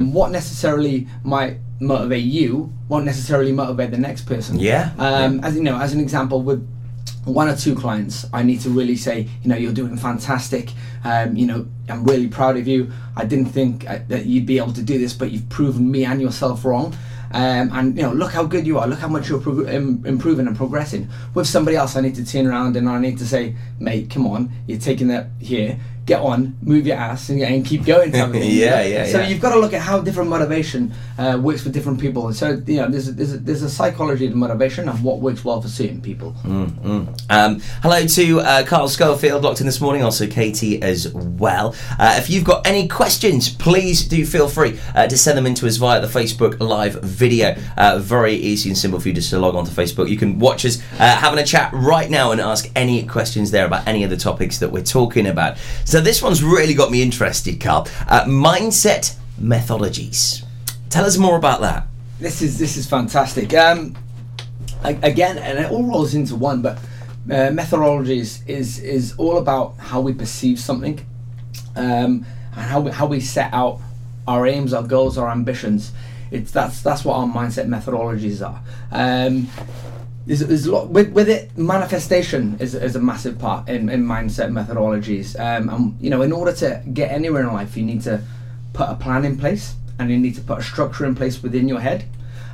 what necessarily might motivate you won't necessarily motivate the next person. Yeah. Um, as you know, as an example, with one or two clients, I need to really say, you know, you're doing fantastic. Um, you know, I'm really proud of you. I didn't think uh, that you'd be able to do this, but you've proven me and yourself wrong. Um, and you know, look how good you are. Look how much you're pro- Im- improving and progressing. With somebody else, I need to turn around and I need to say, mate, come on, you're taking that here. Get on, move your ass, and, and keep going. type of thing, you Yeah, yeah, So yeah. you've got to look at how different motivation uh, works for different people. And so you know, there's a, there's a, there's a psychology of motivation and what works well for certain people. Um, hello to uh, Carl Schofield, locked in this morning, also Katie as well. Uh, if you've got any questions, please do feel free uh, to send them into us via the Facebook live video. Uh, very easy and simple for you just to log on to Facebook. You can watch us uh, having a chat right now and ask any questions there about any of the topics that we're talking about. So this one's really got me interested, Carl. Uh, mindset methodologies. Tell us more about that. This is this is fantastic. Um, again, and it all rolls into one, but uh, methodologies is is all about how we perceive something, um, and how we, how we set out our aims, our goals, our ambitions. It's that's that's what our mindset methodologies are. Um, there's, there's a lot with, with it. Manifestation is, is a massive part in, in mindset methodologies. Um, and you know, in order to get anywhere in life, you need to put a plan in place, and you need to put a structure in place within your head.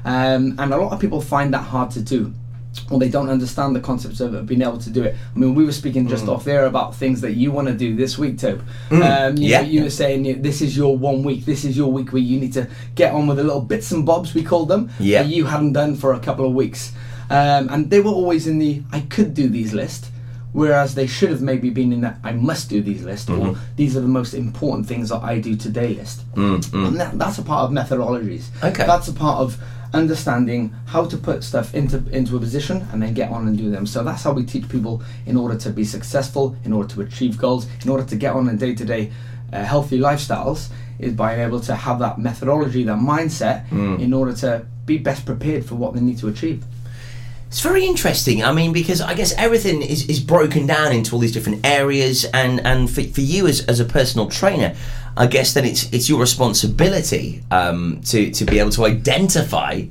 Um, and a lot of people find that hard to do, or they don't understand the concepts of being able to do it. I mean, we were speaking just off there about things that you want to do this week, Tobe. Um, you, Yeah. know, you were saying this is your one week. This is your week where you need to get on with the little bits and bobs we call them Yeah. that you hadn't done for a couple of weeks. Um, and they were always in the I could do these list, whereas they should have maybe been in that I must do these list or Mm-hmm. these are the most important things that I do today list. And that, that's a part of methodologies. Okay. That's a part of understanding how to put stuff into into a position and then get on and do them. So that's how we teach people in order to be successful, in order to achieve goals, in order to get on in day to day healthy lifestyles, is by being able to have that methodology, that mindset, Mm. in order to be best prepared for what they need to achieve. It's very interesting. I mean, because I guess everything is, is broken down into all these different areas, and and for, for you as, as a personal trainer, I guess then it's it's your responsibility um, to to be able to identify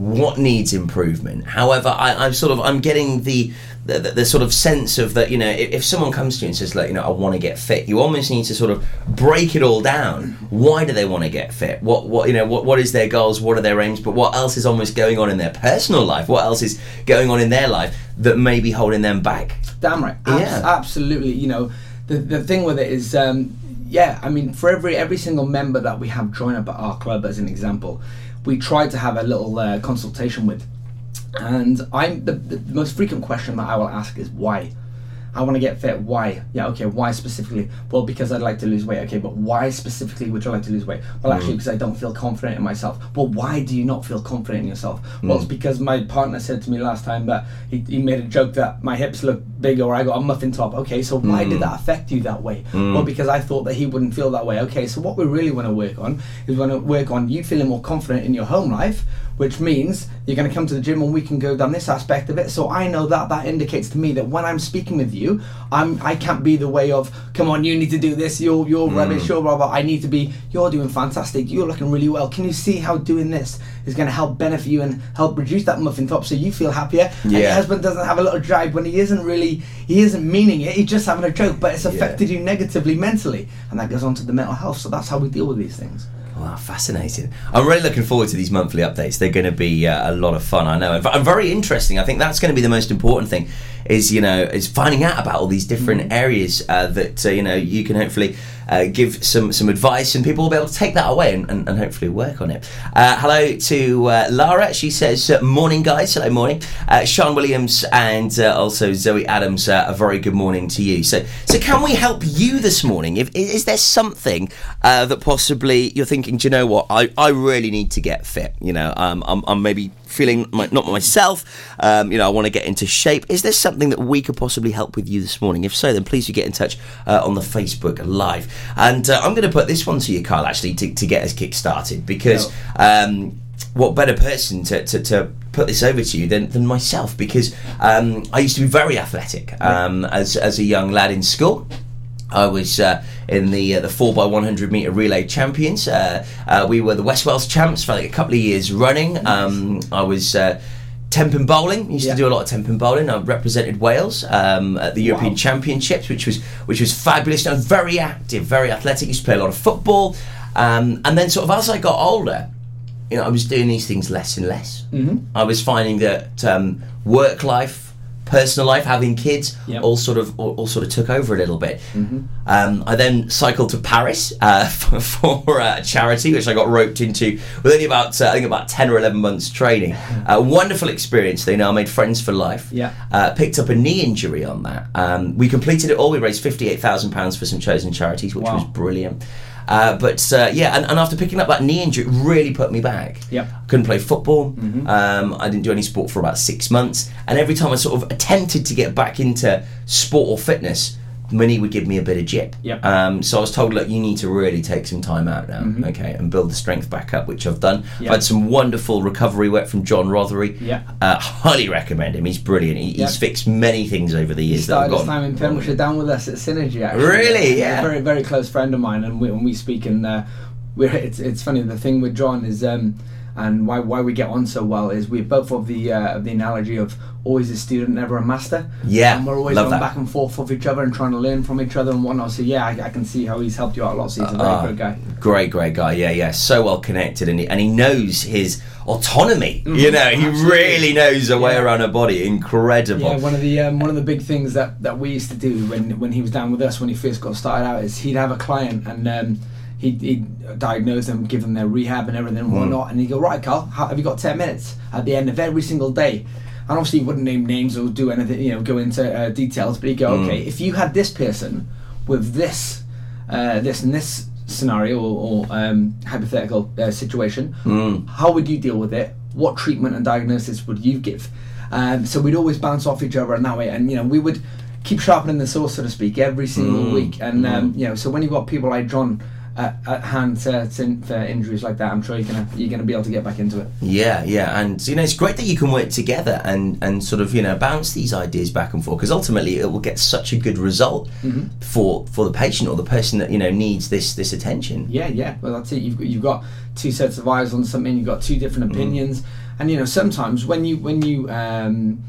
what needs improvement. However, I, I'm sort of I'm getting the the, the, the sort of sense of that you know if, if someone comes to you and says like you know I want to get fit, you almost need to sort of break it all down. Why do they want to get fit? What what you know what what is their goals? What are their aims? But what else is almost going on in their personal life? What else is going on in their life that may be holding them back? Damn right. Abs- Yeah. Absolutely. You know, the the thing with it is, um, yeah. I mean, for every every single member that we have join up at our club, as an example, we try to have a little uh, consultation with. And I'm the, the most frequent question that I will ask is why. I want to get fit. Why? Yeah, okay. Why specifically? Well, because I'd like to lose weight. Okay, but why specifically would you like to lose weight? Well, actually, mm. because I don't feel confident in myself. Well, why do you not feel confident in yourself? Well, it's mm. because my partner said to me last time that he, he made a joke that my hips look big or I got a muffin top. Okay, so why did mm. that affect you that way? Well, because I thought that he wouldn't feel that way. Okay, so what we really want to work on is we want to work on you feeling more confident in your home life which means you're going to come to the gym and we can go down this aspect of it. So I know that that indicates to me that when I'm speaking with you, I'm I can't be the way of come on, you need to do this. You're you're mm. rubbish. You're blah blah. I need to be. You're doing fantastic. You're looking really well. Can you see how doing this is going to help benefit you and help reduce that muffin top so you feel happier? Yeah. And your husband doesn't have a little drive when he isn't really he isn't meaning it. He's just having a joke, but it's affected you negatively mentally, and that goes on to the mental health. So that's how we deal with these things. Wow, fascinating. I'm really looking forward to these monthly updates. They're going to be uh, a lot of fun, I know. And and very interesting. I think that's going to be the most important thing is, you know, is finding out about all these different areas uh, that, uh, you know, you can hopefully uh, give some, some advice and people will be able to take that away and, and, and hopefully work on it. Uh, hello to uh, Lara. She says, uh, morning, guys. Hello, morning. Uh, Sean Williams and uh, also Zoe Adams, uh, a very good morning to you. So, so can we help you this morning? If, is there something uh, that possibly you're thinking, do you know what? I, I really need to get fit. You know, um, I'm, I'm maybe feeling my, not myself. Um, you know, I want to get into shape. Is there something that we could possibly help with you this morning? If so, then please do get in touch uh, on the Facebook Live. And uh, I'm going to put this one to you, Carl, actually, to, to get us kick started because. Um, what better person to, to, to put this over to you than, than myself because um, I used to be very athletic um, as, as a young lad in school. I was uh, in the uh, the four x one hundred meter relay champions. Uh, uh, we were the West Wales champs for like a couple of years running. Um, I was. Uh, Tenpin bowling used Yeah. to do a lot of Tenpin bowling. I represented Wales um, at the European Wow. Championships, which was which was fabulous. I was very active, very athletic. Used to play a lot of football, um, and then sort of as I got older, you know, I was doing these things less and less. Mm-hmm. I was finding that um, work life, personal life, having kids, Yep. all sort of all, all sort of took over a little bit. Um, I then cycled to Paris uh, for, for a charity, which I got roped into with only about uh, I think about ten or eleven months training. A wonderful experience. They know I made friends for life. Yeah. Uh, picked up a knee injury on that. Um, we completed it all. We raised fifty eight thousand pounds for some chosen charities, which Wow. was brilliant. Uh, but uh, yeah, and, and after picking up that knee injury, it really put me back. Yep. Couldn't play football. Um, I didn't do any sport for about six months. And every time I sort of attempted to get back into sport or fitness, my knee would give me a bit of jip. Yep. Um, so I was told, look, you need to really take some time out now, okay, and build the strength back up, which I've done. Yep. I've had some wonderful recovery work from John Rothery. Yep. Uh, highly recommend him. He's brilliant. He, Yep. He's fixed many things over the years I've started his time in Pembrokeshire down with us at Synergy. Actually, Really? He's Yeah. a very very close friend of mine, and we, when we speak, and uh, we're it's it's funny. The thing with John is, um, and why why we get on so well is we're both of the uh, of the analogy of always a student, never a master. Yeah, and we're always going that. back and forth with each other and trying to learn from each other and whatnot. So yeah, I, I can see how he's helped you out a lot. So he's a very Ah, good guy. Great, great guy. Yeah, yeah. So well connected, and he, and he knows his autonomy. Mhm, You know, he absolutely. really knows a way Yeah. around a body. Incredible. Yeah, one of the um, one of the big things that, that we used to do when when he was down with us when he first got started out is he'd have a client and um, he'd, he'd diagnose them, give them their rehab and everything and whatnot, and he'd go, right, Carl, how, have you got ten minutes at the end of every single day? And obviously, he wouldn't name names or do anything, you know, go into uh, details, but he'd go, okay, if you had this person with this, uh, this and this scenario or, or um, hypothetical uh, situation, how would you deal with it? What treatment and diagnosis would you give? Um, so we'd always bounce off each other in that way, and you know we would keep sharpening the sword, so to speak, every single week. And um, you know, so when you've got people like John at, at hand to, to, for injuries like that, I'm sure you're gonna you're gonna be able to get back into it. Yeah, yeah, and you know it's great that you can work together and and sort of you know bounce these ideas back and forth because ultimately it will get such a good result for for the patient or the person that you know needs this this attention. Yeah, yeah. Well, that's it. You've you've got two sets of eyes on something. You've got two different opinions, and you know sometimes when you when you um,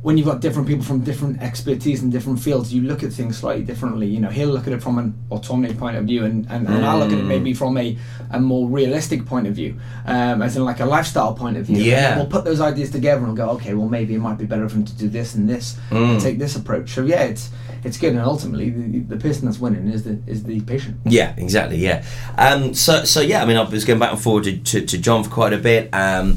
when you've got different people from different expertise and different fields, you look at things slightly differently. You know, he'll look at it from an autonomy point of view, and, and, and I'll look at it maybe from a, a more realistic point of view, um, as in like a lifestyle point of view. Yeah. we'll put those ideas together and go, okay, well maybe it might be better for him to do this and this, and take this approach. So yeah, it's it's good, and ultimately the, the person that's winning is the is the patient. Yeah, exactly. Yeah. Um, so so yeah, I mean, I was going back and forward to, to, to John for quite a bit. Um,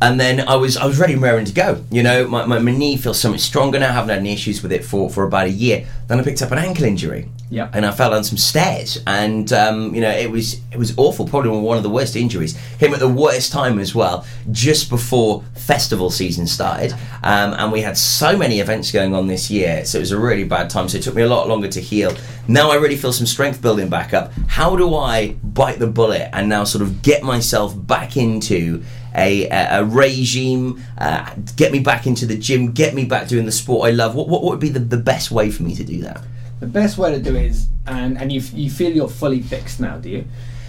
and then I was I was ready and raring to go. You know, my, my, my knee feels so much stronger now. I haven't had any issues with it for, for about a year. Then I picked up an ankle injury. Yeah. And I fell down some stairs, and um, you know it was it was awful. Probably one of the worst injuries. Came at the worst time as well, just before festival season started, um, and we had so many events going on this year, so it was a really bad time. So it took me a lot longer to heal. Now I really feel some strength building back up. How do I bite the bullet and now sort of get myself back into a, a, regime, uh, get me back into the gym, get me back doing the sport I love? What, what, what would be the, the best way for me to do that? The best way to do it is, and and you you feel you're fully fixed now, do you?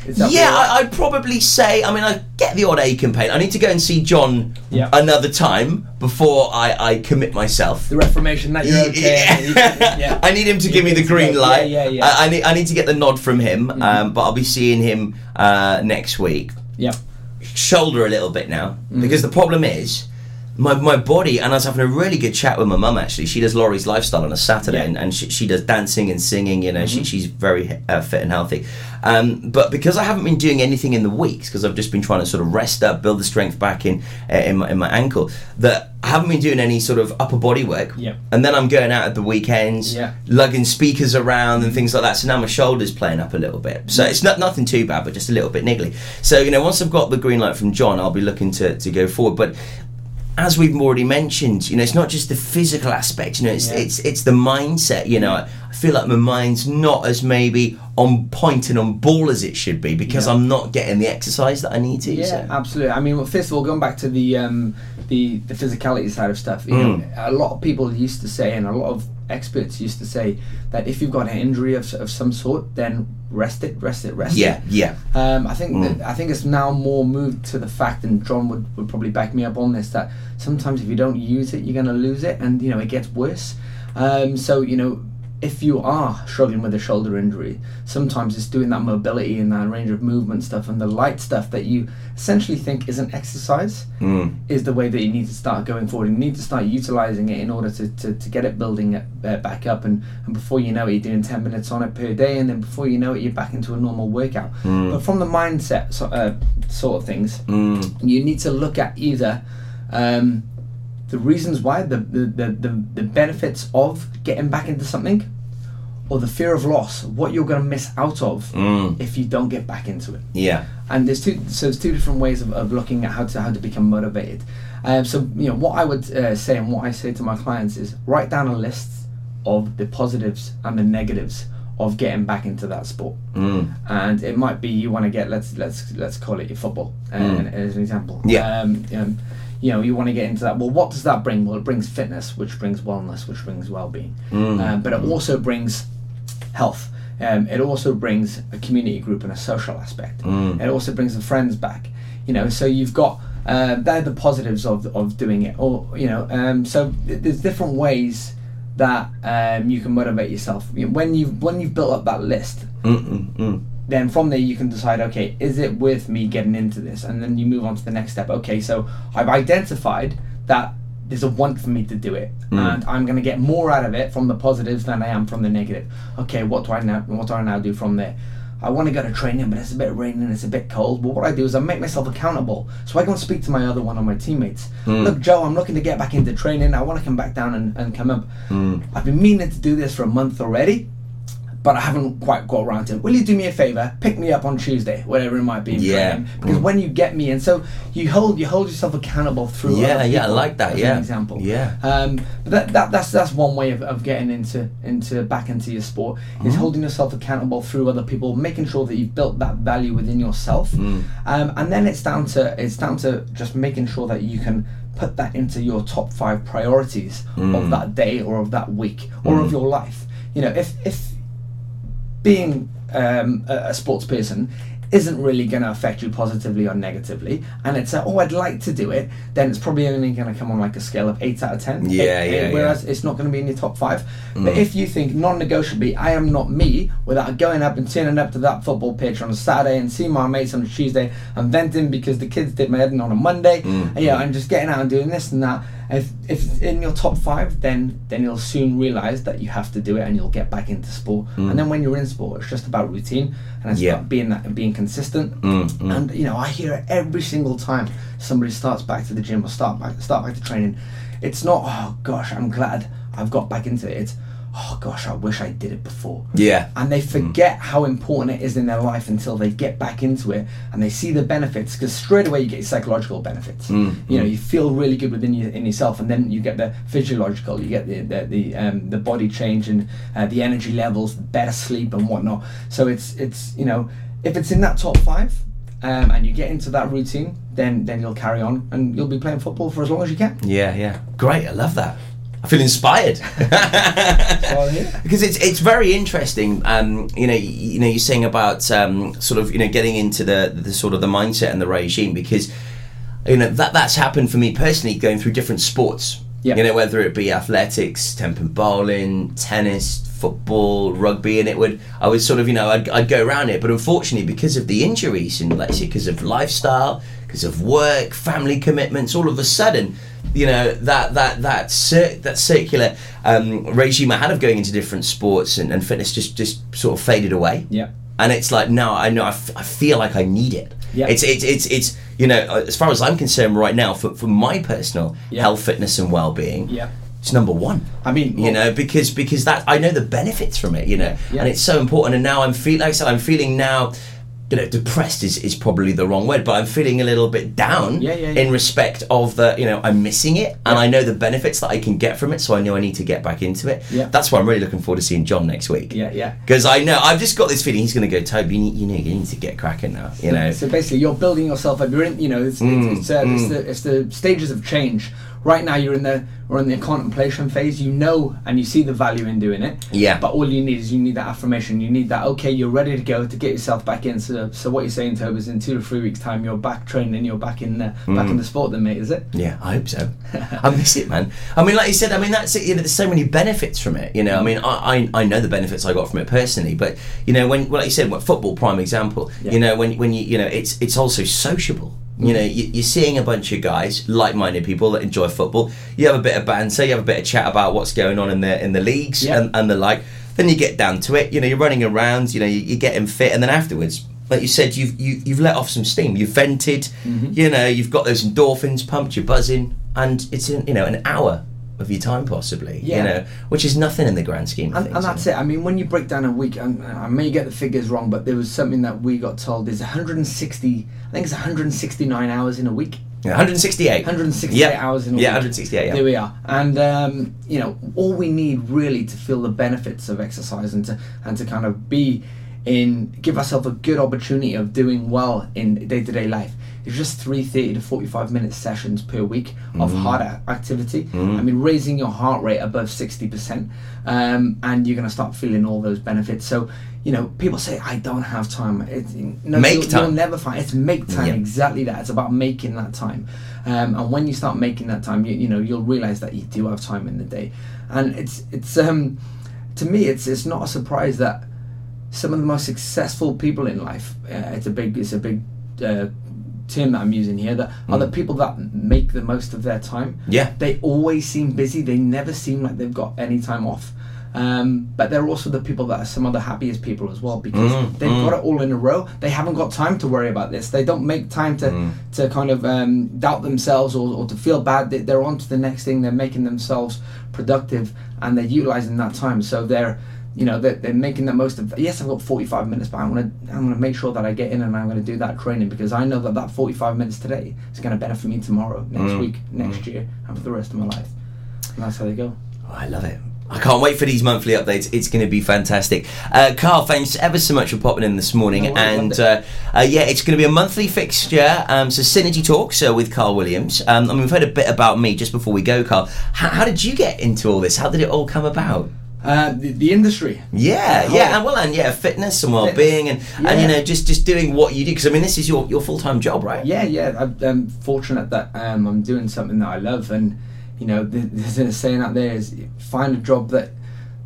Yeah, I, I'd probably say. I mean, I get the odd ache and pain. I need to go and see John Yeah. another time before I, I commit myself. the reformation that you're okay. you- yeah. I need him to You give me the green go- light. Yeah, yeah, yeah. Mm-hmm. I, I need I need to get the nod from him. Um, but I'll be seeing him uh, next week. yeah. Shoulder a little bit now Mm. because the problem is. My, my body and I was having a really good chat with my mum actually. She does Laurie's lifestyle on a Saturday Yeah. Mm-hmm. and, and she, she does dancing and singing. You know, she, she's very uh, fit and healthy. Um, but because I haven't been doing anything in the weeks, because I've just been trying to sort of rest up, build the strength back in uh, in, my, in my ankle, that I haven't been doing any sort of upper body work. Yeah. And then I'm going out at the weekends, Yeah. lugging speakers around and things like that. So now my shoulders playing up a little bit. So it's not nothing too bad, but just a little bit niggly. So you know, once I've got the green light from John, I'll be looking to to go forward. But as we've already mentioned, you know, it's not just the physical aspect. You know, it's Yeah. it's it's the mindset. You know, I feel like my mind's not as maybe on point and on ball as it should be because Yeah. I'm not getting the exercise that I need to. Yeah, so. absolutely. I mean, well, first of all, going back to the um, the the physicality side of stuff, you Mm. know, a lot of people used to say, and a lot of experts used to say that if you've got an injury of, of some sort, then rest it, rest it, rest Yeah, it. yeah. Um, I think that, I think it's now more moved to the fact, and John would, would probably back me up on this, that sometimes if you don't use it, you're going to lose it, and you know it gets worse. Um, so you know, if you are struggling with a shoulder injury, sometimes it's doing that mobility and that range of movement stuff and the light stuff that you essentially think is an exercise Mm. is the way that you need to start going forward. You need to start utilizing it in order to, to, to get it building it, uh, back up. And, and before you know it, you're doing 10 minutes on it per day. And then before you know it, you're back into a normal workout. But from the mindset so, uh, sort of things, Mm. you need to look at either um, the reasons why, the, the, the, the, benefits of getting back into something, or the fear of loss, what you're going to miss out of Mm. if you don't get back into it Yeah. and there's two so there's two different ways of, of looking at how to how to become motivated um, so you know what i would uh, say and what i say to my clients is write down a list of the positives and the negatives of getting back into that sport Mm. and it might be you want to get let's let's let's call it your football uh, as an example Yeah. um, um, you know you want to get into that. Well what does that bring? Well it brings fitness which brings wellness which brings well-being. Um, but it also brings health. Um, it also brings a community group and a social aspect. It also brings the friends back. You know so you've got uh, they're the positives of, of doing it. Or you know um, so there's different ways that um, you can motivate yourself. When you've when you've built up that list Mm. Mm. Mm. then from there you can decide okay is it worth me getting into this and then you move on to the next step okay so i've identified that there's a want for me to do it and i'm going to get more out of it from the positives than i am from the negative okay what do i now what do i now do from there I want to go to training, but it's a bit raining, and it's a bit cold. But what I do is I make myself accountable. So I go and speak to my other one of my teammates. Look, Joe, I'm looking to get back into training. I want to come back down and, and come up. I've been meaning to do this for a month already but I haven't quite got around to it. Will you do me a favor? Pick me up on Tuesday, whatever it might be. Yeah. Because when you get me, and so you hold you hold yourself accountable through. Yeah, yeah, I like that, as yeah. An example. Yeah. Um, but that, that that's that's one way of, of getting into into back into your sport is Mm-hmm. holding yourself accountable through other people, making sure that you've built that value within yourself, Mm. um, and then it's down to it's down to just making sure that you can put that into your top five priorities Mm. of that day or of that week or of your life. You know, if if being um, a, a sports person isn't really going to affect you positively or negatively, and it's a, oh I'd like to do it, then it's probably only going to come on like a scale of eight out of ten. Yeah, Eight- yeah, eight, Whereas it's not going to be in your top five. But mm. if you think non-negotiably, I am not me without going up and turning up to that football pitch on a Saturday and seeing my mates on a Tuesday and venting because the kids did my head on a Monday, mm, mm. and, yeah, I'm just getting out and doing this and that. If if it's in your top five, then then you'll soon realise that you have to do it and you'll get back into sport. And then when you're in sport, it's just about routine and it's Yeah. about being that being consistent. Mm, mm. And you know, I hear it every single time somebody starts back to the gym or start back start back to training. It's not oh gosh, I'm glad I've got back into it. It's oh gosh, I wish I did it before. Yeah. And they forget how important it is in their life until they get back into it and they see the benefits because straight away you get psychological benefits. You know, you feel really good within you, in yourself, and then you get the physiological, you get the the the, um, the body change and uh, the energy levels, better sleep and whatnot. So it's it's you know if it's in that top five. Um, and you get into that routine, then then you'll carry on and you'll be playing football for as long as you can. Yeah, yeah. Great, I love that. I feel inspired. Because it's it's very interesting. Um, you know, you, you know, you're saying about um, sort of you know getting into the the sort of the mindset and the regime because you know that that's happened for me personally going through different sports. Yeah. You know, whether it be athletics, tenpin bowling, tennis, football, rugby, and it would I would sort of you know I'd, I'd go around it, but unfortunately because of the injuries and let's say because of lifestyle, because of work, family commitments, all of a sudden, you know that that that cir- that circular um, regime I had of going into different sports and, and fitness just just sort of faded away Yeah. and it's like no i know I, f- I feel like i need it Yeah. it's it's it's it's you know as far as i'm concerned right now for, for my personal Yeah. health fitness and well-being Yeah. it's number one I mean, you well- know because because that i know the benefits from it you know Yeah. and it's so important and now i'm feeling like i said i'm feeling now you know depressed is, is probably the wrong word but i'm feeling a little bit down Yeah, yeah, yeah. in respect of the you know i'm missing it and i know the benefits that i can get from it so i know i need to get back into it Yeah. that's why i'm really looking forward to seeing john next week Yeah, yeah. because I know I've just got this feeling he's going to go. Toby, you need, you need, you need to get cracking now. You know, So basically, you're building yourself up. You're in, you know, it's, Mm, it's, it's, uh, it's, mm. the, it's the stages of change right now you're in the or in the contemplation phase. You know and you see the value in doing it. Yeah. But all you need is you need that affirmation. You need that okay, you're ready to go to get yourself back in. So, so what you're saying, Toby, is in two to three weeks' time you're back training, you're back in the back Mm. in the sport, then mate, is it? Yeah, I hope so. I miss it, man. I mean, like you said, I mean that's it. You know, there's so many benefits from it. You know, I mean, I, I, I know the benefits I got from it personally, but you know, when well, like you said, what football prime example. Yeah. You know, when when you you know, it's it's also sociable. You know, you, you're seeing a bunch of guys, like-minded people that enjoy football. You have a bit of banter, you have a bit of chat about what's going on in the in the leagues Yeah. and, and the like. Then you get down to it. You know, you're running around. You know, you, you're getting fit, and then afterwards, like you said, you've you, you've let off some steam. You've vented. Mm-hmm. You know, you've got those endorphins pumped. You're buzzing, and it's in, you know an hour of your time possibly. Yeah. You know, which is nothing in the grand scheme of And, things. and that's it. I mean, when you break down a week, and I may get the figures wrong, but there was something that we got told there's 160, I think it's 169 hours in a week. Yeah, 168. 168 Yeah. hours in a week. Yeah, week. 168. Yeah. There we are. And um, you know, all we need really to feel the benefits of exercise and to and to kind of be in give ourselves a good opportunity of doing well in day to day life. It's just three thirty to forty five minute sessions per week of hard a- activity. I mean, raising your heart rate above sixty percent, um, and you're going to start feeling all those benefits. So. You know, people say I don't have time. It's, no, Make you'll, time. You'll never find. It's make time. Yeah. Exactly that. It's about making that time. Um, and when you start making that time, you, you know you'll realize that you do have time in the day, and it's it's um, to me it's it's not a surprise that some of the most successful people in life. Uh, it's a big it's a big uh, term that I'm using here. That are the people that make the most of their time. Yeah. They always seem busy. They never seem like they've got any time off. Um, but they're also the people that are some of the happiest people as well because Mm, they've mm. got it all in a row. They haven't got time to worry about this. They don't make time to Mm. to kind of um, doubt themselves or, or to feel bad. They, they're on to the next thing. They're making themselves productive and they're utilizing that time. So they're you know they're, they're making the most of. Yes, I've got 45 minutes, but I'm gonna I'm gonna make sure that I get in and I'm gonna do that training because I know that that 45 minutes today is gonna benefit me tomorrow, next Mm, week, next year, and for the rest of my life. And that's how they go. Oh, I love it. I can't wait for these monthly updates. It's going to be fantastic. Uh, Carl, thanks ever so much for popping in this morning. No and uh, uh, yeah, it's going to be a monthly fixture. Um, so Synergy Talks uh, with Carl Williams. Um, I mean, we've heard a bit about me just before we go, Carl. How, how did you get into all this? How did it all come about? Uh, the, the industry. Yeah, Oh. yeah, and well, and yeah, fitness and well-being, and and you know, just just doing what you do. Because I mean, this is your your full-time job, right? Yeah, yeah. I'm, I'm fortunate that um, I'm doing something that I love, and you know, there's a saying out there is find a job that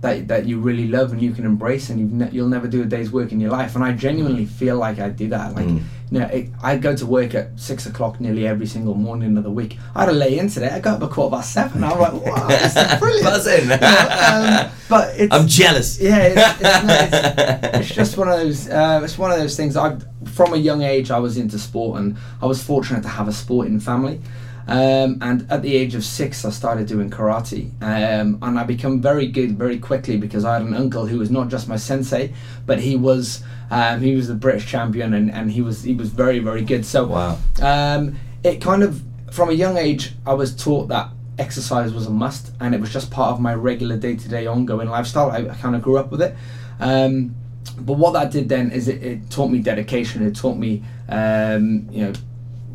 that, that you really love and you can embrace, and you've ne- you'll never do a day's work in your life. And I genuinely feel like I do that. Like, Mm. Know, it, I go to work at six o'clock nearly every single morning of the week. I had to lay in today. I got up at quarter past seven. I'm like, wow, this is brilliant. Buzzing. You know, um, but it's I'm jealous. yeah, it's, it's, it's, it's just one of those. Uh, it's one of those things. I, from a young age, I was into sport, and I was fortunate to have a sporting family. Um, and at the age of six, I started doing karate, um, and I became very good very quickly because I had an uncle who was not just my sensei, but he was um, he was the British champion, and, and he was he was very very good. So Wow. um, it kind of from a young age I was taught that exercise was a must and it was just part of my regular day-to-day ongoing lifestyle I, I kind of grew up with it um, but what that did then is it, it taught me dedication it taught me um, you know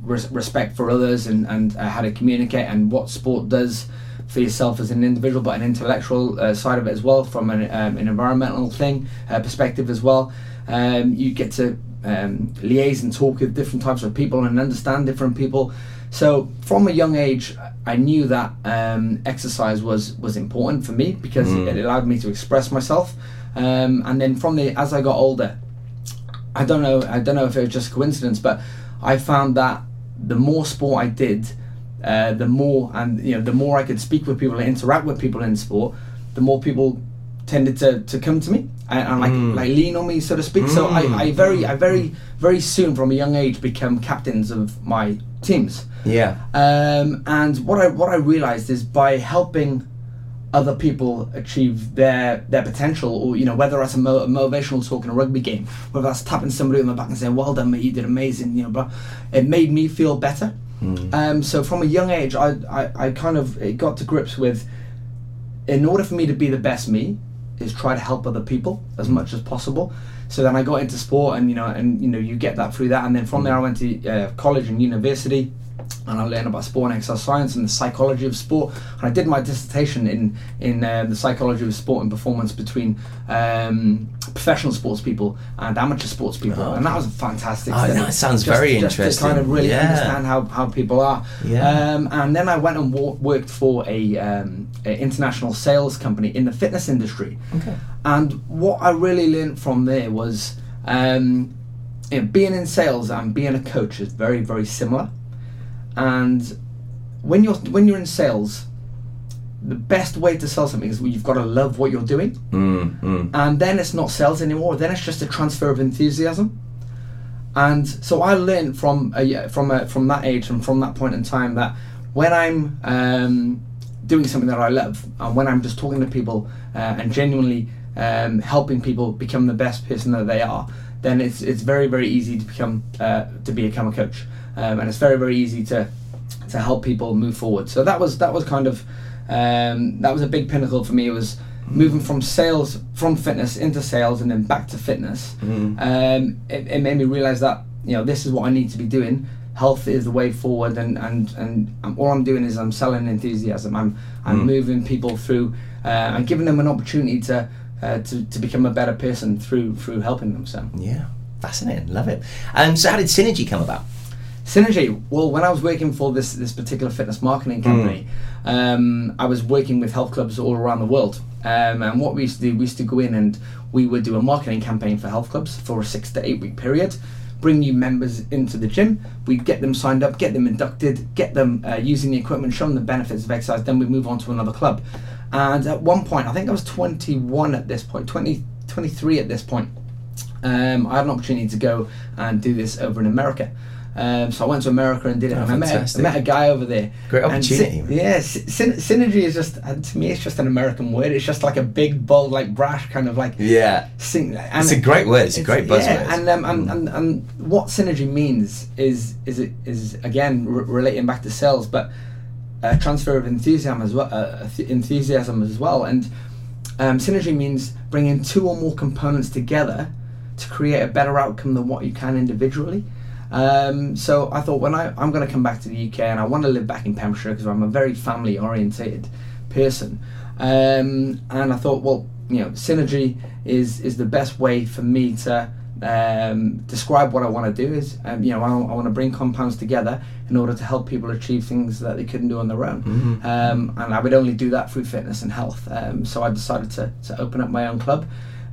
res- respect for others and, and uh, how to communicate and what sport does for yourself as an individual but an intellectual uh, side of it as well from an, um, an environmental thing uh, perspective as well um, you get to um, liaise and talk with different types of people and understand different people so from a young age I knew that um, exercise was was important for me because Mm. it allowed me to express myself um, and then from the as I got older I don't know. I don't know if it was just coincidence, but I found that the more sport I did, uh, the more and you know the more I could speak with people and interact with people in sport, the more people tended to, to come to me and, and like Mm. like lean on me, so to speak. So Mm. I, I very I very very soon from a young age became captains of my teams. Yeah. Um, and what I what I realized is by helping other people achieve their their potential, or you know whether that's a, mo- a motivational talk in a rugby game, whether that's tapping somebody on the back and saying, "Well done, mate, you did amazing," you know, but it made me feel better. Um, so from a young age, I, I I kind of it got to grips with, in order for me to be the best me, is try to help other people as much as possible. So then I got into sport, and you know, and you know, you get that through that, and then from there I went to uh, college and university, and I learned about sport and exercise science and the psychology of sport. And I did my dissertation in in uh, the psychology of sport and performance between um, professional sports people and amateur sports people, Oh, and that was a fantastic. Oh, that sounds Just- very just interesting. To kind of really Yeah. understand how, how people are. Yeah. Um, and then I went and wo- worked for a, um, a international sales company in the fitness industry. Okay. And what I really learned from there was um, you know, being in sales and being a coach is very, very similar. And when you're when you're in sales, the best way to sell something is you've got to love what you're doing, Mm, mm. and then it's not sales anymore. Then it's just a transfer of enthusiasm. And so I learned from a, from a, from that age and from that point in time that when I'm um, doing something that I love and when I'm just talking to people uh, and genuinely um, helping people become the best person that they are, then it's it's very very easy to become uh, to become a coach, um, and it's very very easy to to help people move forward. So that was that was kind of um, that was a big pinnacle for me. It was moving from sales from fitness into sales and then back to fitness. Um, it, it made me realize that you know this is what I need to be doing. Health is the way forward, and and and um, all I'm doing is I'm selling enthusiasm. I'm I'm moving people through uh, and giving them an opportunity to. Uh, to, to become a better person through through helping them. So Yeah. Fascinating. Love it. And so, how did Synergy come about? Synergy. Well, when I was working for this this particular fitness marketing company, um, I was working with health clubs all around the world. Um, and what we used to do, we used to go in and we would do a marketing campaign for health clubs for a six to eight week period. Bring new members into the gym. We'd get them signed up, get them inducted, get them uh, using the equipment, show them the benefits of exercise. Then we move on to another club. And at one point, I think I was 21 at this point, 20, 23 at this point um, I had an opportunity to go and do this over in America. Um, so I went to America and did it. Oh, and I met, a, I met a guy over there. Great And opportunity. yeah, sy- synergy is just uh, to me, it's just an American word. It's just like a big, bold, like brash kind of like. Yeah. And It's a great word. It's a great buzzword. Yeah, and, um, and, and and what synergy means is is it is again r- relating back to sales, but a transfer of enthusiasm as well, uh, enthusiasm as well, and um, synergy means bringing two or more components together to create a better outcome than what you can individually. Um, so I thought when I, I'm going to come back to the UK and I want to live back in Pembrokeshire because I'm a very family orientated person. Um, and I thought, well, you know, synergy is is the best way for me to um, describe what I want to do. Is um, you know, I, I want to bring compounds together in order to help people achieve things that they couldn't do on their own. Um, and I would only do that through fitness and health. Um, so I decided to to open up my own club.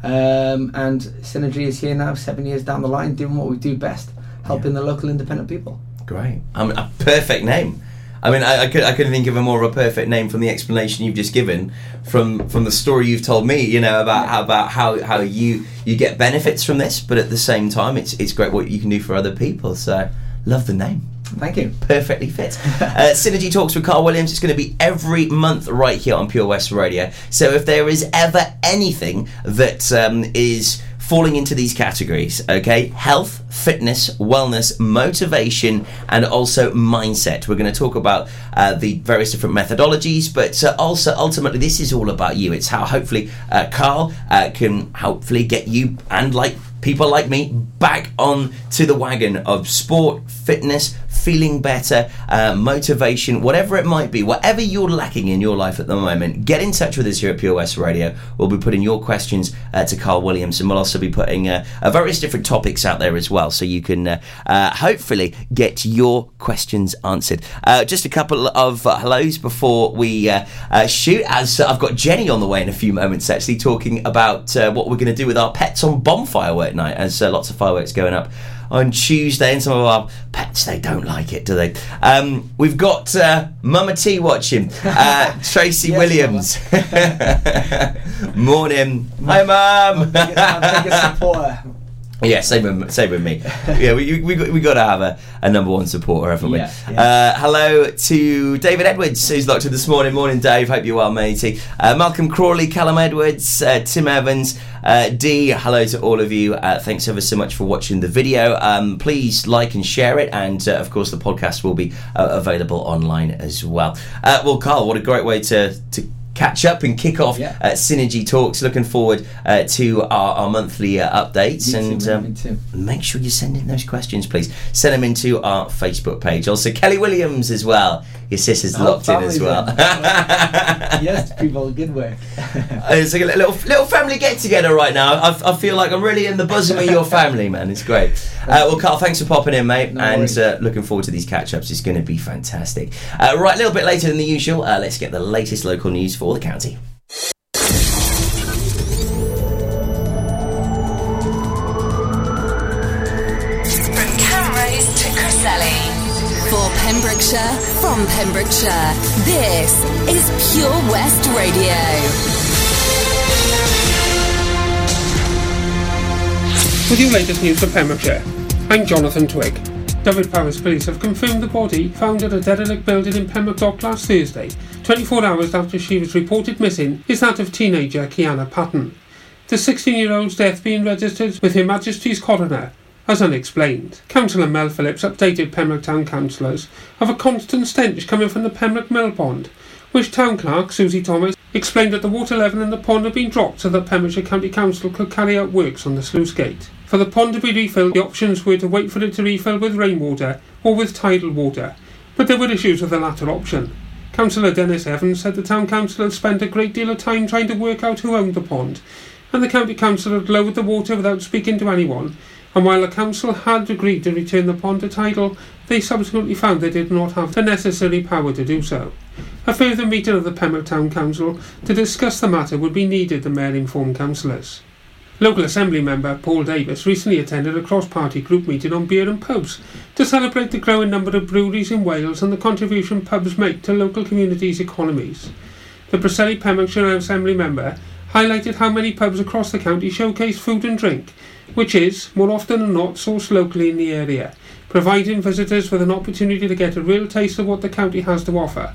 Um, and Synergy is here now, seven years down the line, doing what we do best, helping the local independent people. Great. I mean, a perfect name. I mean, I, I, could, I couldn't think of a more of a perfect name from the explanation you've just given, from from the story you've told me. You know about how about how, how you you get benefits from this, but at the same time, it's it's great what you can do for other people. So, love the name. Thank you. Perfectly fit. Uh, Synergy Talks with Carl Williams. It's going to be every month right here on Pure West Radio. So if there is ever anything that um, is falling into these categories, okay, health, fitness, wellness, motivation, and also mindset. We're going to talk about uh, the various different methodologies, but uh, also ultimately this is all about you. It's how hopefully uh, Carl uh, can hopefully get you and like people like me back on to the wagon of sport, fitness, feeling better, uh, motivation, whatever it might be, whatever you're lacking in your life at the moment, get in touch with us here at Pure West Radio. We'll be putting your questions uh, to Carl Williams, and we'll also be putting uh, uh, various different topics out there as well, so you can uh, uh, hopefully get your questions answered. Just a couple of hellos before we shoot, as I've got Jenny on the way in a few moments, actually talking about what we're going to do with our pets on bonfire work night, as lots of fireworks going up on Tuesday, and some of our pets they don't like it, do they? Um, we've got uh, Mama T watching, uh, Tracy Yes, Williams. Morning, hi Mum. Biggest, biggest supporter. Yeah, same with, same with me. Yeah, we we got, we got to have a, a number one supporter, haven't we? Yeah, yeah. Uh, hello to David Edwards, who's locked in this morning. Morning, Dave. Hope you're well, matey. Uh, Malcolm Crawley, Callum Edwards, uh, Tim Evans, uh, D. Hello to all of you. Uh, thanks ever so much for watching the video. Um, please like and share it, and uh, of course the podcast will be uh, available online as well. Uh, well, Carl, what a great way to to catch up and kick off Yeah. uh, Synergy Talks. Looking forward uh, to our, our monthly uh, updates. Too, and um, make sure you send in those questions, please. Send them into our Facebook page. Also, Kelly Williams as well. Your sister's Oh, locked in as well. yes, people, good work. it's like a little little family get together right now. I, I feel like I'm really in the bosom of your family, man. It's great. Uh, well, Carl, thanks for popping in, mate, No and uh, looking forward to these catch ups. It's going to be fantastic. Uh, right, a little bit later than the usual. Uh, let's get the latest local news for the county. From Camrose to Cresselly. For Pembrokeshire, from Pembrokeshire, this is Pure West Radio. With your latest news for Pembrokeshire, I'm Jonathan Twigg. Dyfed-Powys Police have confirmed the body found at a derelict building in Pembroke Dock last Thursday, 24 hours after she was reported missing, is that of teenager Kiana Patton. The 16 year old's death being registered with Her Majesty's Coroner as unexplained. Councillor Mel Phillips updated Pembroke Town councillors of a constant stench coming from the Pembroke Mill Pond, which Town Clerk Susie Thomas explained that the water level in the pond had been dropped so that Pembrokeshire County Council could carry out works on the sluice gate. For the pond to be refilled, the options were to wait for it to refill with rainwater or with tidal water, but there were issues with the latter option. Councillor Dennis Evans said the Town Council had spent a great deal of time trying to work out who owned the pond, and the County Council had lowered the water without speaking to anyone, and while the Council had agreed to return the pond to tidal, they subsequently found they did not have the necessary power to do so. A further meeting of the Pembroke Town Council to discuss the matter would be needed, the Mayor informed councillors. Local Assembly member Paul Davies recently attended a cross-party group meeting on beer and pubs to celebrate the growing number of breweries in Wales and the contribution pubs make to local communities' economies. The Preseli Pembrokeshire Assembly member highlighted how many pubs across the county showcase food and drink, which is, more often than not, sourced locally in the area, providing visitors with an opportunity to get a real taste of what the county has to offer,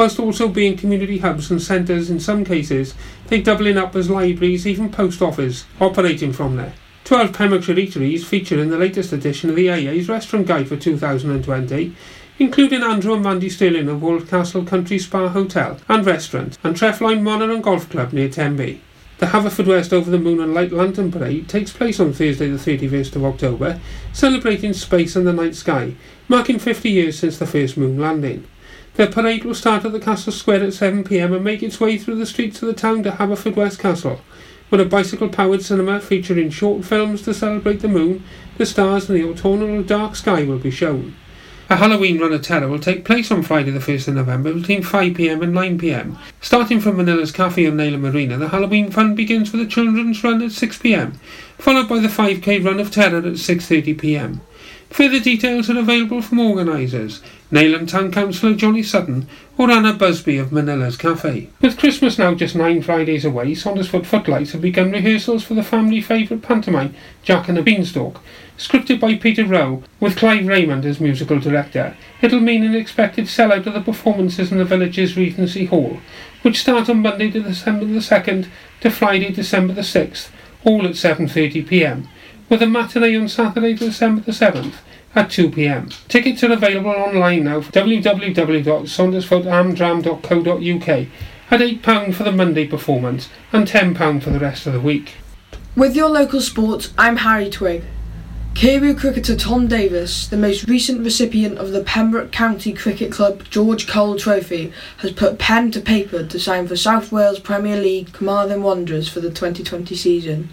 whilst also being community hubs and centres in some cases, they're doubling up as libraries, even post office, operating from there. 12 Pembrokeshire eateries feature in the latest edition of the AA's Restaurant Guide for 2020, including Andrew and Mandy Stirling of Wolfscastle Country Spa Hotel and Restaurant, and Trefloyne Manor and Golf Club near Tenby. The Haverfordwest Over the Moon and Light Lantern Parade takes place on Thursday the 31st of October, celebrating space and the night sky, marking 50 years since the first moon landing. The parade will start at the Castle Square at 7pm and make its way through the streets of the town to Haverfordwest Castle, with a bicycle-powered cinema featuring short films to celebrate the moon, the stars and the autumnal dark sky will be shown. A Halloween run of terror will take place on Friday the 1st of November between 5pm and 9pm. Starting from Manila's Cafe on Neyland Marina, the Halloween fun begins with a children's run at 6pm, followed by the 5k run of terror at 6.30pm. Further details are available from organisers, Neyland Town Councillor Johnny Sutton or Anna Busby of Manila's Cafe. With Christmas now just nine Fridays away, Saundersfoot Footlights have begun rehearsals for the family favourite pantomime Jack and the Beanstalk. Scripted by Peter Rowe, with Clive Raymond as musical director, it'll mean an expected sellout of the performances in the village's Regency Hall, which start on Monday December the 2nd to Friday December the 6th, all at 7.30pm, with a matinee on Saturday December the 7th at 2pm. Tickets are available online now for www.saundersfootamdram.co.uk at £8 for the Monday performance and £10 for the rest of the week. With your local sports, I'm Harry Twigg. Carew cricketer Tom Davis, the most recent recipient of the Pembroke County Cricket Club George Cole Trophy, has put pen to paper to sign for South Wales Premier League Carmarthen Wanderers for the 2020 season.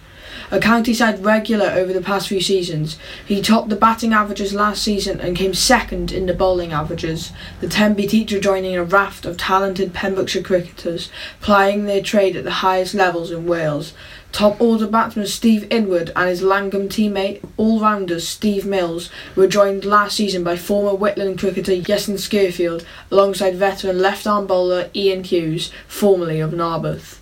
A county side regular over the past few seasons, he topped the batting averages last season and came second in the bowling averages, the Tenby teacher joining a raft of talented Pembrokeshire cricketers plying their trade at the highest levels in Wales. Top order batsman Steve Inwood and his Llangwm teammate, all-rounder Steve Mills, were joined last season by former Whitland cricketer Yesson Skirfield alongside veteran left-arm bowler Ian Hughes, formerly of Narberth.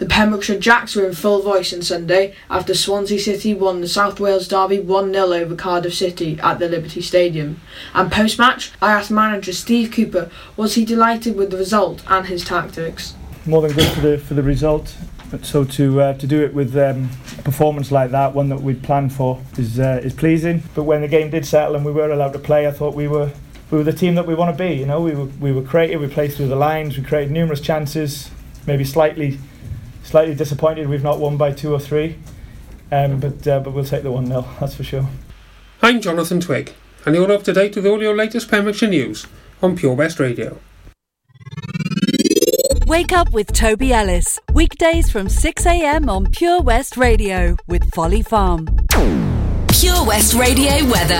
The Pembrokeshire Jacks were in full voice on Sunday after Swansea City won the South Wales Derby 1 0 over Cardiff City at the Liberty Stadium. And post match, I asked manager Steve Cooper was he delighted with the result and his tactics. more than good for the for the result. But so to uh, to do it with um, a performance like that, one that we'd planned for, is uh, is pleasing. But when the game did settle and we were allowed to play, I thought we were we were the team that we want to be. You know, we were we were creative. We played through the lines. We created numerous chances. maybe slightly slightly disappointed we've not won by two or three. Um, but uh, but we'll take the one 0 that's for sure. I'm Jonathan Twigg, and you're up to date with all your latest Pembrokeshire news on Pure West Radio. Wake up with Toby Ellis. Weekdays from 6am on Pure West Radio with Folly Farm. Pure West Radio weather.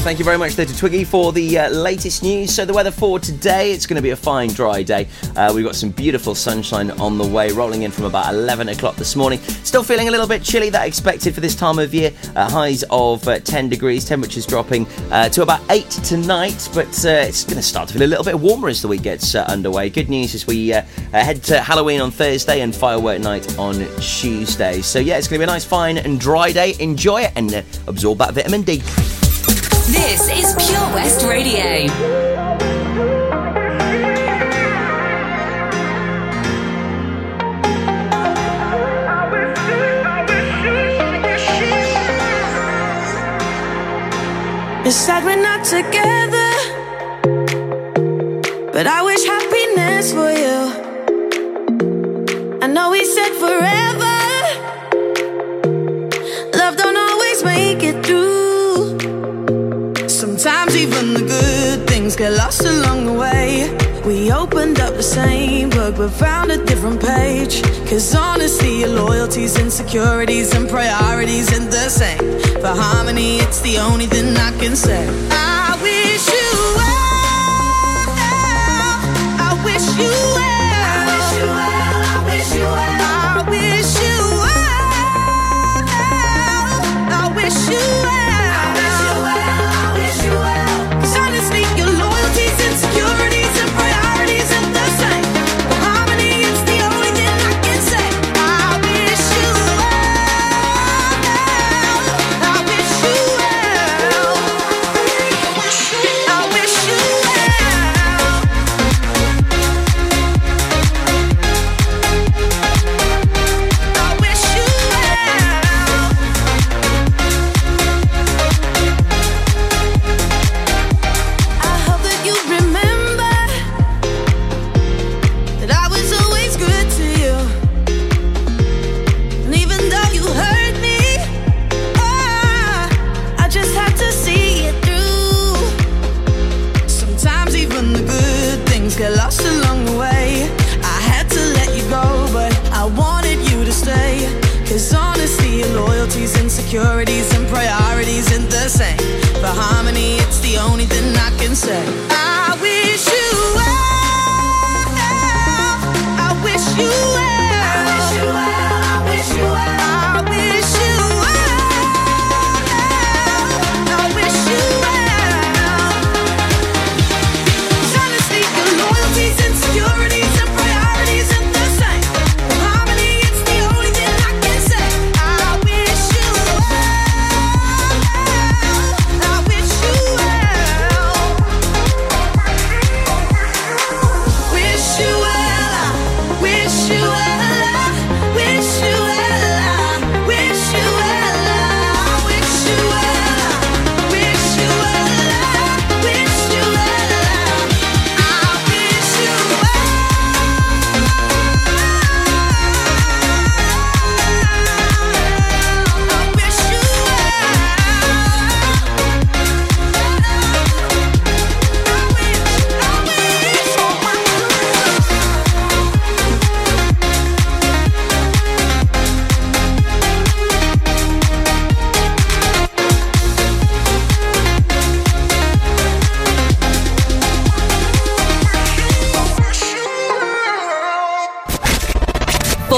Thank you very much there to Twiggy for the uh, latest news. So the weather for today, it's going to be a fine dry day. Uh, we've got some beautiful sunshine on the way, rolling in from about 11 o'clock this morning. Still feeling a little bit chilly, that expected for this time of year. Uh, highs of uh, 10 degrees, temperatures dropping uh, to about 8 tonight, but uh, it's going to start to feel a little bit warmer as the week gets underway. Good news as we head to Halloween on Thursday and firework night on Tuesday. So yeah, it's going to be a nice, fine and dry day. Enjoy it and absorb that vitamin D. This is Pure West Radio. It's sad we're not together, but I wish happiness for you. I know we said forever. Through. Sometimes even the good things get lost along the way. We opened up the same book but found a different page. Cause honestly, your loyalties, insecurities, and priorities ain't the same. For harmony, it's the only thing I can say. I wish you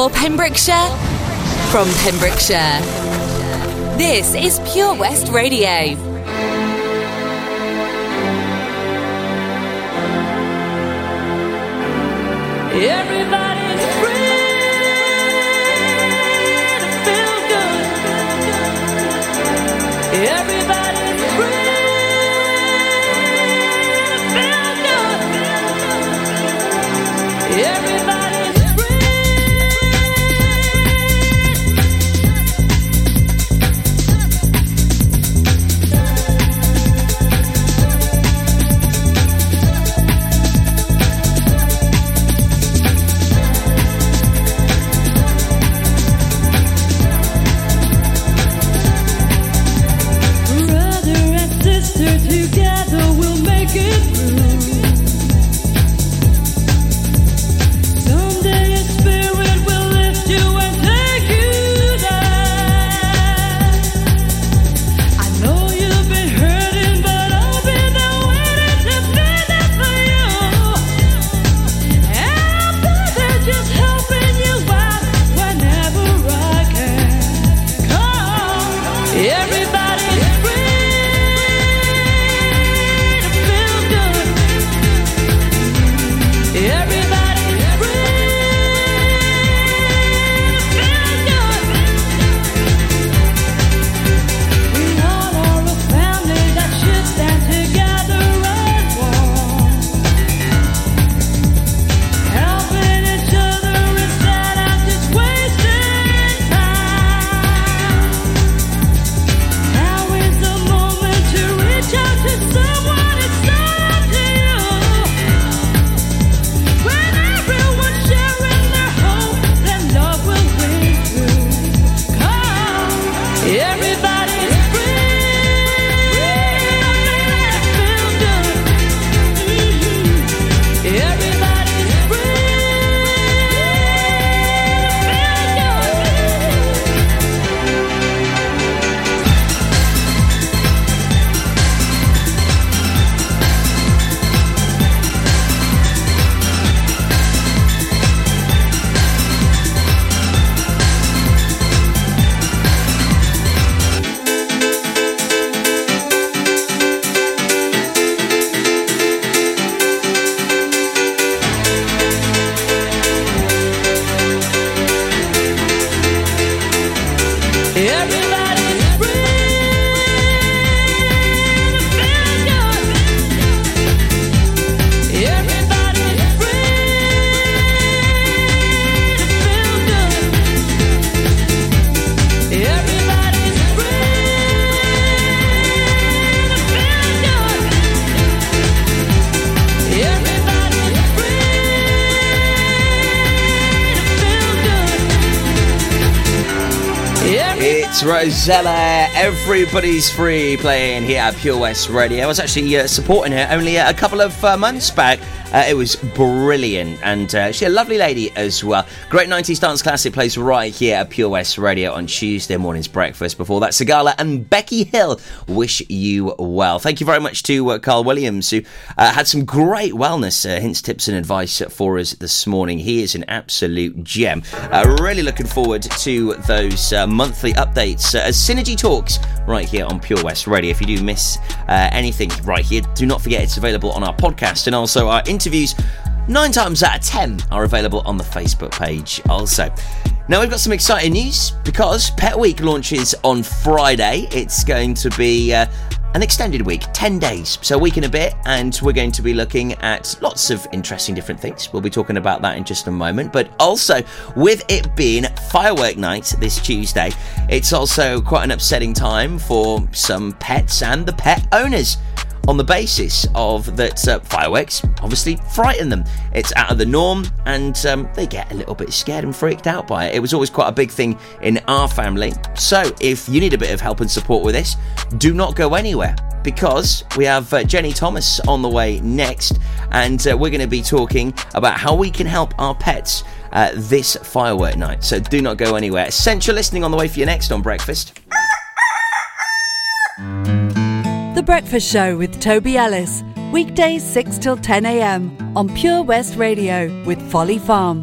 For Pembrokeshire, from Pembrokeshire. This is Pure West Radio. Everybody's Everybody's free playing here at Pure West Radio. I was actually uh, supporting her only uh, a couple of uh, months back. Uh, it was brilliant, and uh, she's a lovely lady as well. Great 90s dance classic plays right here at Pure West Radio on Tuesday morning's breakfast. Before that, Sigala and Becky Hill wish you well. Thank you very much to uh, Carl Williams, who uh, had some great wellness uh, hints, tips, and advice for us this morning. He is an absolute gem. Uh, really looking forward to those monthly updates as Synergy Talks right here on Pure West Radio. If you do miss anything right here, do not forget it's available on our podcast and also our interviews. Nine times out of ten are available on the Facebook page also. Now we've got some exciting news because Pet Week launches on Friday. It's going to be uh, an extended week, 10 days, so a week and a bit, and we're going to be looking at lots of interesting different things. We'll be talking about that in just a moment, but also with it being firework night this Tuesday, it's also quite an upsetting time for some pets and the pet owners on the basis of that uh, fireworks obviously frighten them. It's out of the norm, and um, they get a little bit scared and freaked out by it. It was always quite a big thing in our family. So, if you need a bit of help and support with this, do not go anywhere because we have uh, Jenny Thomas on the way next, and uh, we're going to be talking about how we can help our pets. Uh, this firework night. So do not go anywhere. Essential listening on the way for you next on breakfast. The Breakfast Show with Toby Ellis. Weekdays 6 till 10 a.m. on Pure West Radio with Folly Farm.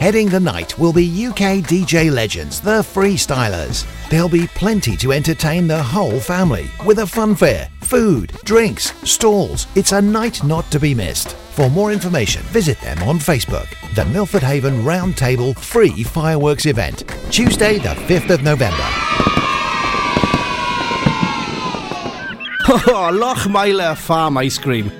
Heading the night will be UK DJ legends, the Freestylers. There'll be plenty to entertain the whole family with a fun fair, food, drinks, stalls. It's a night not to be missed. For more information, visit them on Facebook. The Milford Haven Roundtable Free Fireworks Event, Tuesday, the 5th of November. Oh, Lochmeyler Farm Ice Cream.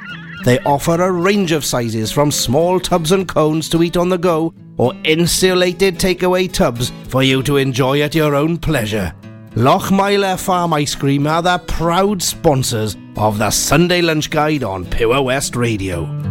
They offer a range of sizes from small tubs and cones to eat on the go or insulated takeaway tubs for you to enjoy at your own pleasure. Lochmeyler Farm Ice Cream are the proud sponsors of the Sunday Lunch Guide on Pure West Radio.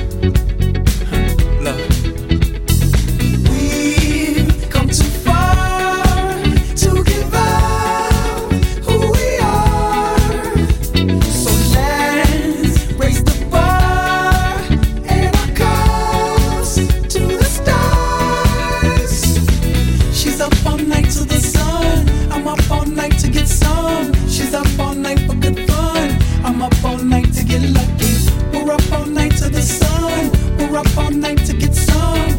To get lucky. We're up all night to the sun. We're up all night to get some.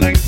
Thanks.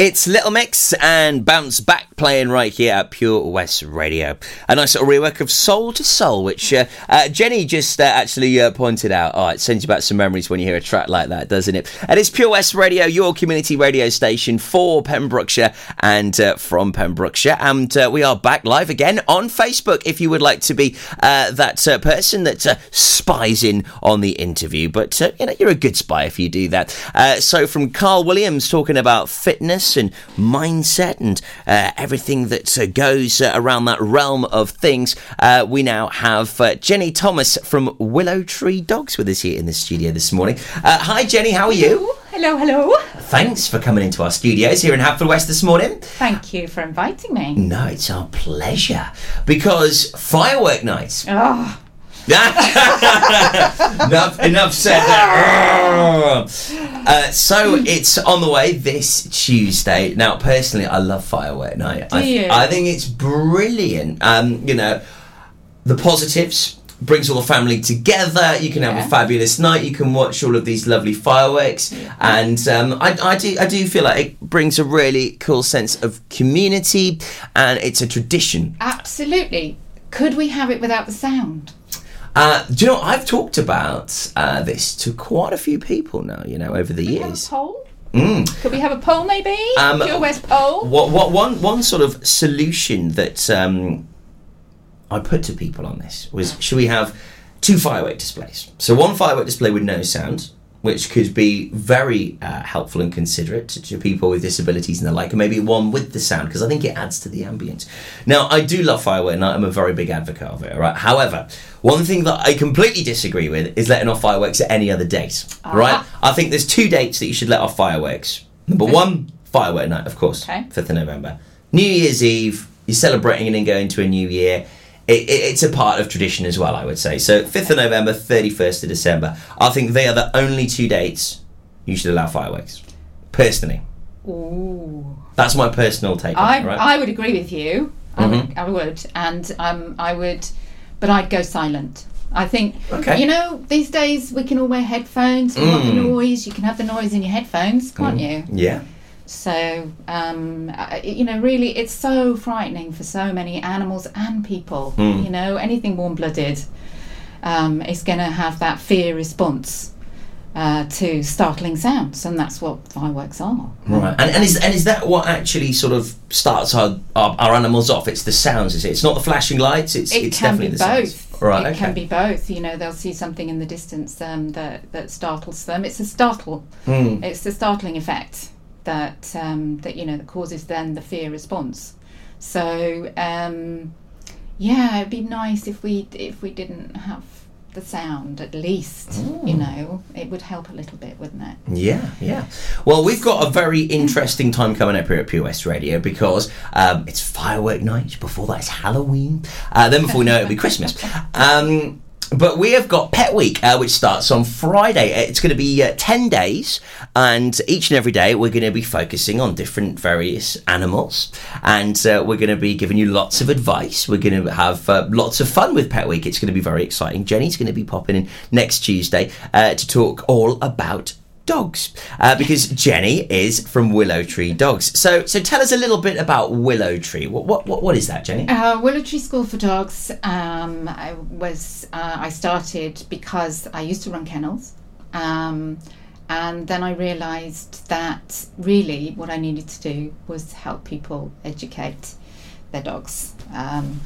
It's Little Mix and Bounce Back playing right here at Pure West Radio. A nice little rework of Soul II Soul, which uh, uh, Jenny just uh, actually uh, pointed out. Oh, it sends you back some memories when you hear a track like that, doesn't it? And it's Pure West Radio, your community radio station for Pembrokeshire and uh, from Pembrokeshire. And uh, we are back live again on Facebook if you would like to be that person that spies in on the interview. But, you know, you're a good spy if you do that. So from Carl Williams talking about fitness and mindset and uh, everything that uh, goes uh, around that realm of things, uh, we now have uh, Jenny Thomas from Willow Tree Dogs with us here in the studio this morning. Uh, hi, Jenny, how are you? Hello, hello. Thanks for coming into our studios here in Haverfordwest this morning. Thank you for inviting me. No, it's our pleasure because firework night. Oh, enough, enough said there. Uh, so it's on the way this Tuesday. Now, personally, I love firework night. Do I, you? I think it's brilliant. Um, you know, the positives brings all the family together. You can have a fabulous night. You can watch all of these lovely fireworks, and um, I, I do I do feel like it brings a really cool sense of community, and it's a tradition. absolutely. Could we have it without the sound? Uh, do you know I've talked about uh, this to quite a few people now. You know, over the Could we have a years. poll? Mm. Could we have a poll, maybe? Um, Pure West poll. What, what one one sort of solution that um, I put to people on this was: should we have two firework displays? So one firework display with no sound, which could be very uh, helpful and considerate to, people with disabilities and the like, and maybe one with the sound because I think it adds to the ambience. Now, I do love firework, and I'm a very big advocate of it. Right. However, one thing that I completely disagree with is letting off fireworks at any other date. Right. I think there's two dates that you should let off fireworks. Number one, firework night, of course, Okay. 5th of November. New Year's Eve, you're celebrating and then going to a new year. It, it, it's a part of tradition as well, I would say. So 5th of November, 31st of December. I think they are the only two dates you should allow fireworks. Personally. Ooh. That's my personal take. I, it, right? I would agree with you. I, Mhm. would, I would, and um, I would, but I'd go silent. I think Okay. you know these days we can all wear headphones. We want the Mm. noise. You can have the noise in your headphones, can't Mm. you? Yeah. So um, you know, really, it's so frightening for so many animals and people. Mm. You know, anything warm-blooded um, is going to have that fear response uh, to startling sounds, and that's what fireworks are. Right, and, and is and is that what actually sort of starts our, our, our animals off? It's the sounds, is it? It's not the flashing lights. It's it it's can definitely be the both. sounds. Right, it okay. can be both. You know, they'll see something in the distance um, that that startles them. It's a startle. Mm. It's the startling effect that um, that you know that causes then the fear response. So um, yeah, it'd be nice if we if we didn't have the sound at least. You Mm. know, it would help a little bit, wouldn't it? Yeah, yeah. Well, we've got a very interesting time coming up here at Pure West Radio because um, it's firework night. Before that, it's Halloween. Uh, then, before we know it, it'll be Christmas. Um, but we have got Pet Week, uh, which starts on Friday. Uh, It's going to be uh, 10 days, and each and every day we're going to be focusing on different various animals. And uh, we're going to be giving you lots of advice. We're going to have uh, lots of fun with Pet Week. It's going to be very exciting. Jenny's going to be popping in next Tuesday uh, to talk all about dogs uh, because Jenny is from Willow Tree Dogs. So, so tell us a little bit about Willow Tree. What what what, what is that, Jenny? Uh, Willow Tree School for Dogs. Um, I was uh, I started because I used to run kennels, um, and then I realised that really what I needed to do was help people educate their dogs. Um,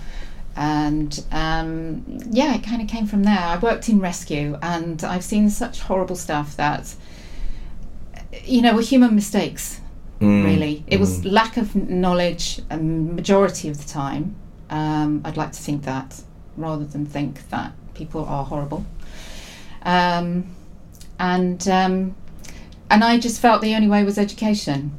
and um, yeah, it kind of came from there. I worked in rescue, and I've seen such horrible stuff that you know were human mistakes Mm, really. It was mm. lack of knowledge, um, majority of the time. Um, I'd like to think that rather than think that people are horrible. Um, and um, and I just felt the only way was education,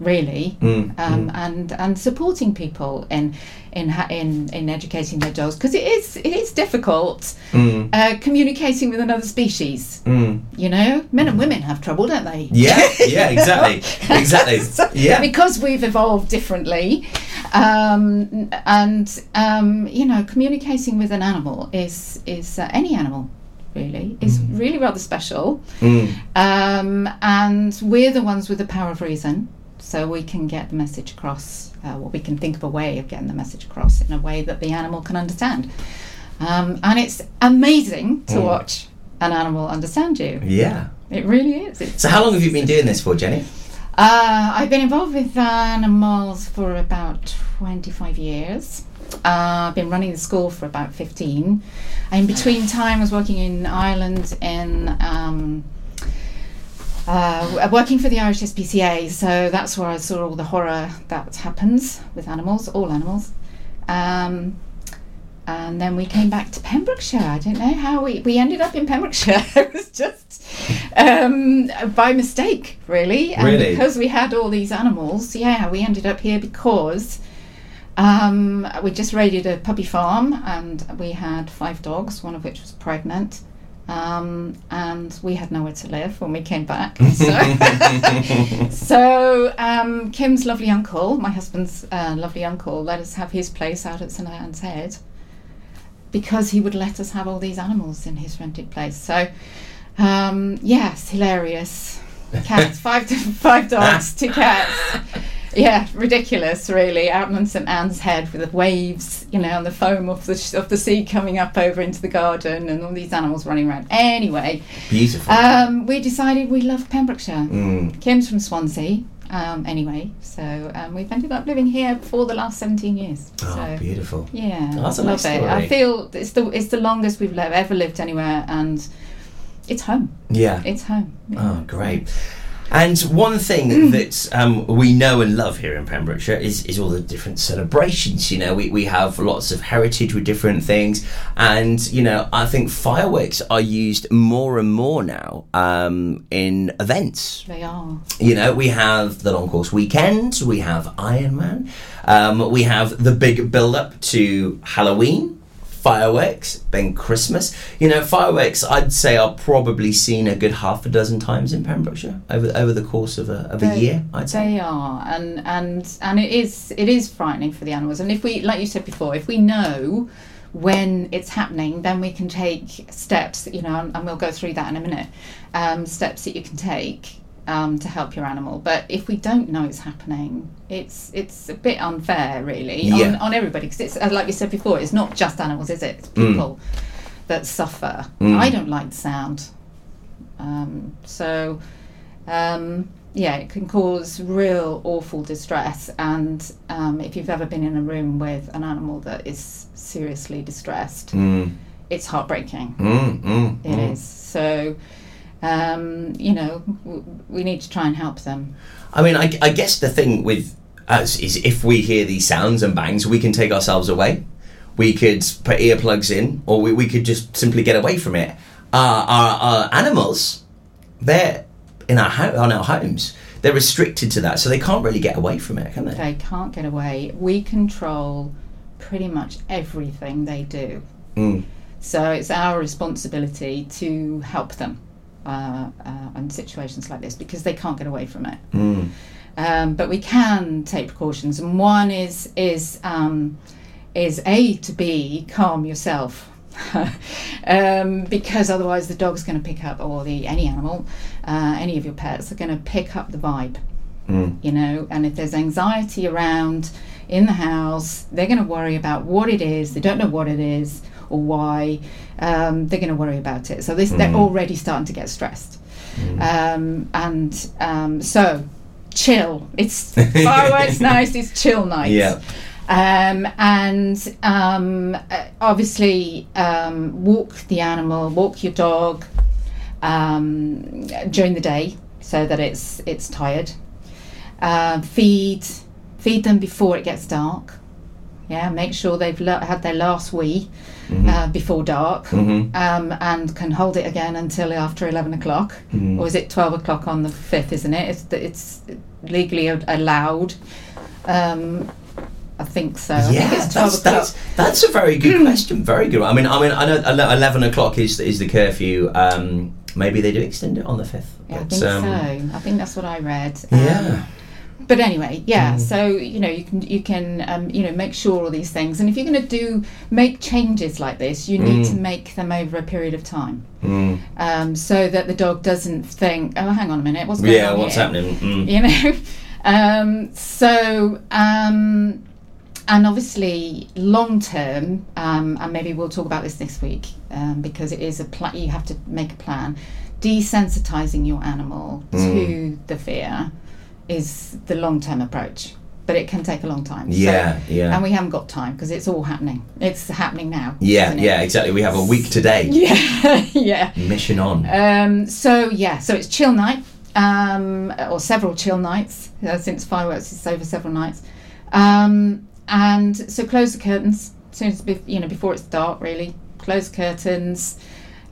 really, Mm, um, and and supporting people in in in in educating their dogs because it is it is difficult Mm. uh, communicating with another species. Mm. You know, men and women have trouble, don't they? Yeah, yeah, exactly, exactly. Yeah. because we've evolved differently, um, and um, you know, communicating with an animal is is uh, any animal really is really rather special, Mm. um, and we're the ones with the power of reason, so we can get the message across. Uh, what we can think of a way of getting the message across in a way that the animal can understand, um, and it's amazing to Mm. watch an animal understand you. Yeah. It really is. It's So, how long have you been doing this for, Jenny? uh, I've been involved with animals for about 25 years. Uh, I've been running the school for about 15. In between time, I was working in Ireland in um, uh, working for the Irish SPCA. So that's where I saw all the horror that happens with animals, all animals. Um, and then we came back to Pembrokeshire. I don't know how we, we ended up in Pembrokeshire. it was just um, by mistake, really. And Really? because we had all these animals, yeah, we ended up here because um, we just raided a puppy farm and we had five dogs, one of which was pregnant. Um, and we had nowhere to live when we came back. So, so um, Kim's lovely uncle, my husband's uh, lovely uncle, let us have his place out at St Anne's Head because he would let us have all these animals in his rented place. So, um, yes, hilarious. Cats, five five dogs, two cats. Yeah, ridiculous, really. Out on St Anne's Head with the waves, you know, and the foam of the sh- of the sea coming up over into the garden, and all these animals running around. Anyway, Beautiful. um, we decided we loved Pembrokeshire. Mm. Kim's from Swansea, um, anyway, so um, we've ended up living here for the last seventeen years. Oh, so, beautiful. Yeah, Oh, that's a love nice it. story. I feel it's the it's the longest we've ever lived anywhere, and it's home. Yeah. It's home. Oh, great. And one thing that um, we know and love here in Pembrokeshire is, is all the different celebrations. You know, we, we have lots of heritage with different things. And, you know, I think fireworks are used more and more now um, in events. They are. You know, we have the long course weekend, we have Ironman, um, we have the big build up to Halloween, fireworks, then Christmas. You know, fireworks I'd say are probably seen a good half a dozen times in Pembrokeshire over over the course of a of a year. I'd say. They are, and and and it is it is frightening for the animals. And if we, like you said before, if we know when it's happening, then we can take steps. You know, and, and we'll go through that in a minute. Um, steps that you can take um, to help your animal. But if we don't know it's happening, it's it's a bit unfair, really, on, Yeah. on everybody. Because it's uh, like you said before, it's not just animals, is it? It's Mm. people that suffer. Mm. I don't like the sound. Um, so, um, yeah, it can cause real awful distress. And um, if you've ever been in a room with an animal that is seriously distressed, Mm. it's heartbreaking. Mm, mm, It mm. is. So, um, you know, w- we need to try and help them. I mean, I, I guess the thing with us is if we hear these sounds and bangs, we can take ourselves away. We could put earplugs in, or we, we could just simply get away from it. Uh, our, our animals, they're in our ho- on our homes. They're restricted to that, so they can't really get away from it, can they? They can't get away. We control pretty much everything they do. Mm. So it's our responsibility to help them uh, uh, situations like this because they can't get away from it. Mm. Um, but we can take precautions, and one is is um, is a to be calm yourself. um, because otherwise the dog's going to pick up, or the any animal, uh, any of your pets are going to pick up the vibe Mm. you know and if there's anxiety around in the house they're going to worry about what it is they don't know what it is or why um, they're going to worry about it so this they're Mm. already starting to get stressed um, and um, so chill it's fireworks nice it's chill night Yeah. um, and um, uh, obviously um, walk the animal, walk your dog um, during the day so that it's it's tired. Uh, feed feed them before it gets dark. Yeah, make sure they've had their last wee Mhm. uh, before dark, Mhm. um, and can hold it again until after eleven o'clock, Mhm. or is it twelve o'clock on the fifth? Isn't it? It's it's legally a- allowed. Um, I think so. I think Yeah, it's that's, that's that's a very good question. Very good. I mean, I mean, I know eleven o'clock is is the curfew. Um, maybe they do extend it on the fifth. Yeah, I think um, so. I think that's what I read. Yeah. But anyway, yeah. Mm. So you know, you can you can um, you know make sure all these things, and if you're going to do make changes like this, you need Mm. to make them over a period of time, Mm. um, so that the dog doesn't think, oh, hang on a minute, what's going Yeah, on Yeah, what's here?" happening? Mm. You know. um, so. Um, and obviously, long term, um, and maybe we'll talk about this next week um, because it is a plan. You have to make a plan. Desensitizing your animal to Mm. the fear is the long term approach, but it can take a long time. Yeah, yeah. And we haven't got time because it's all happening. It's happening now. Yeah, yeah, exactly. We have a week today. Yeah, yeah. Mission on. Um, so yeah, so it's chill night, um, or several chill nights uh, since fireworks is over several nights, um, and so close the curtains as soon as be- you know before it's dark. Really, close the curtains,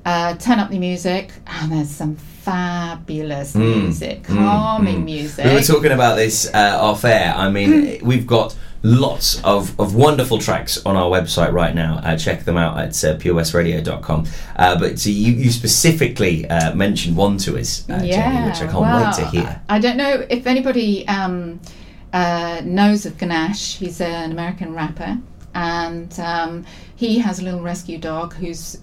uh, turn up the music, and there's some fabulous Mm, music, mm, calming mm. music. We were talking about this uh, off air. I mean, we've got lots of, of wonderful tracks on our website right now. Uh, check them out at uh, purewestradio.com. Uh, but so you, you specifically uh, mentioned one to us, uh, Jenny, which I can't well, wait to hear. I don't know if anybody um, uh, knows of Ganesh. He's an American rapper, and um, he has a little rescue dog who's